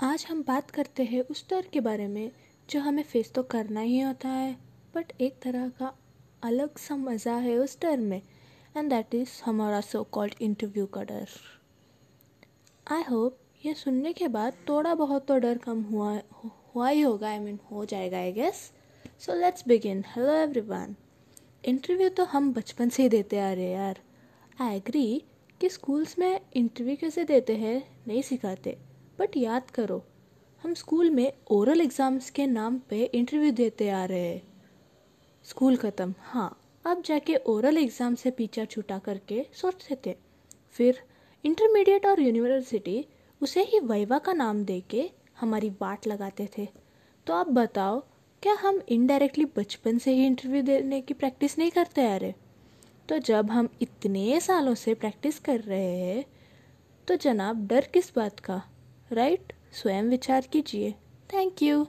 आज हम बात करते हैं उस डर के बारे में जो हमें फेस तो करना ही होता है बट एक तरह का अलग सा मज़ा है उस डर में एंड दैट इज़ हमारा सो कॉल्ड इंटरव्यू का डर। आई होप ये सुनने के बाद थोड़ा बहुत तो डर कम हुआ हुआ ही होगा आई I मीन mean, हो जाएगा I guess so let's begin hello everyone interview तो हम बचपन से ही देते आ रहे हैं यार। आई एग्री कि स्कूल्स में इंटरव्यू कैसे देते हैं नहीं सिखाते। बट याद करो, हम स्कूल में ओरल एग्ज़ाम्स के नाम पे इंटरव्यू देते आ रहे हैं। स्कूल ख़त्म। हाँ अब जाके ओरल एग्ज़ाम से पीछा छुटा करके सोचते थे फिर इंटरमीडिएट और यूनिवर्सिटी उसे ही वाइवा का नाम दे के हमारी बाट लगाते थे। तो आप बताओ, क्या हम इनडायरेक्टली बचपन से ही इंटरव्यू देने की प्रैक्टिस नहीं करते आ रहे? तो जब हम इतने सालों से प्रैक्टिस कर रहे हैं तो जनाब डर किस बात का? राइट? स्वयं विचार कीजिए। Thank you.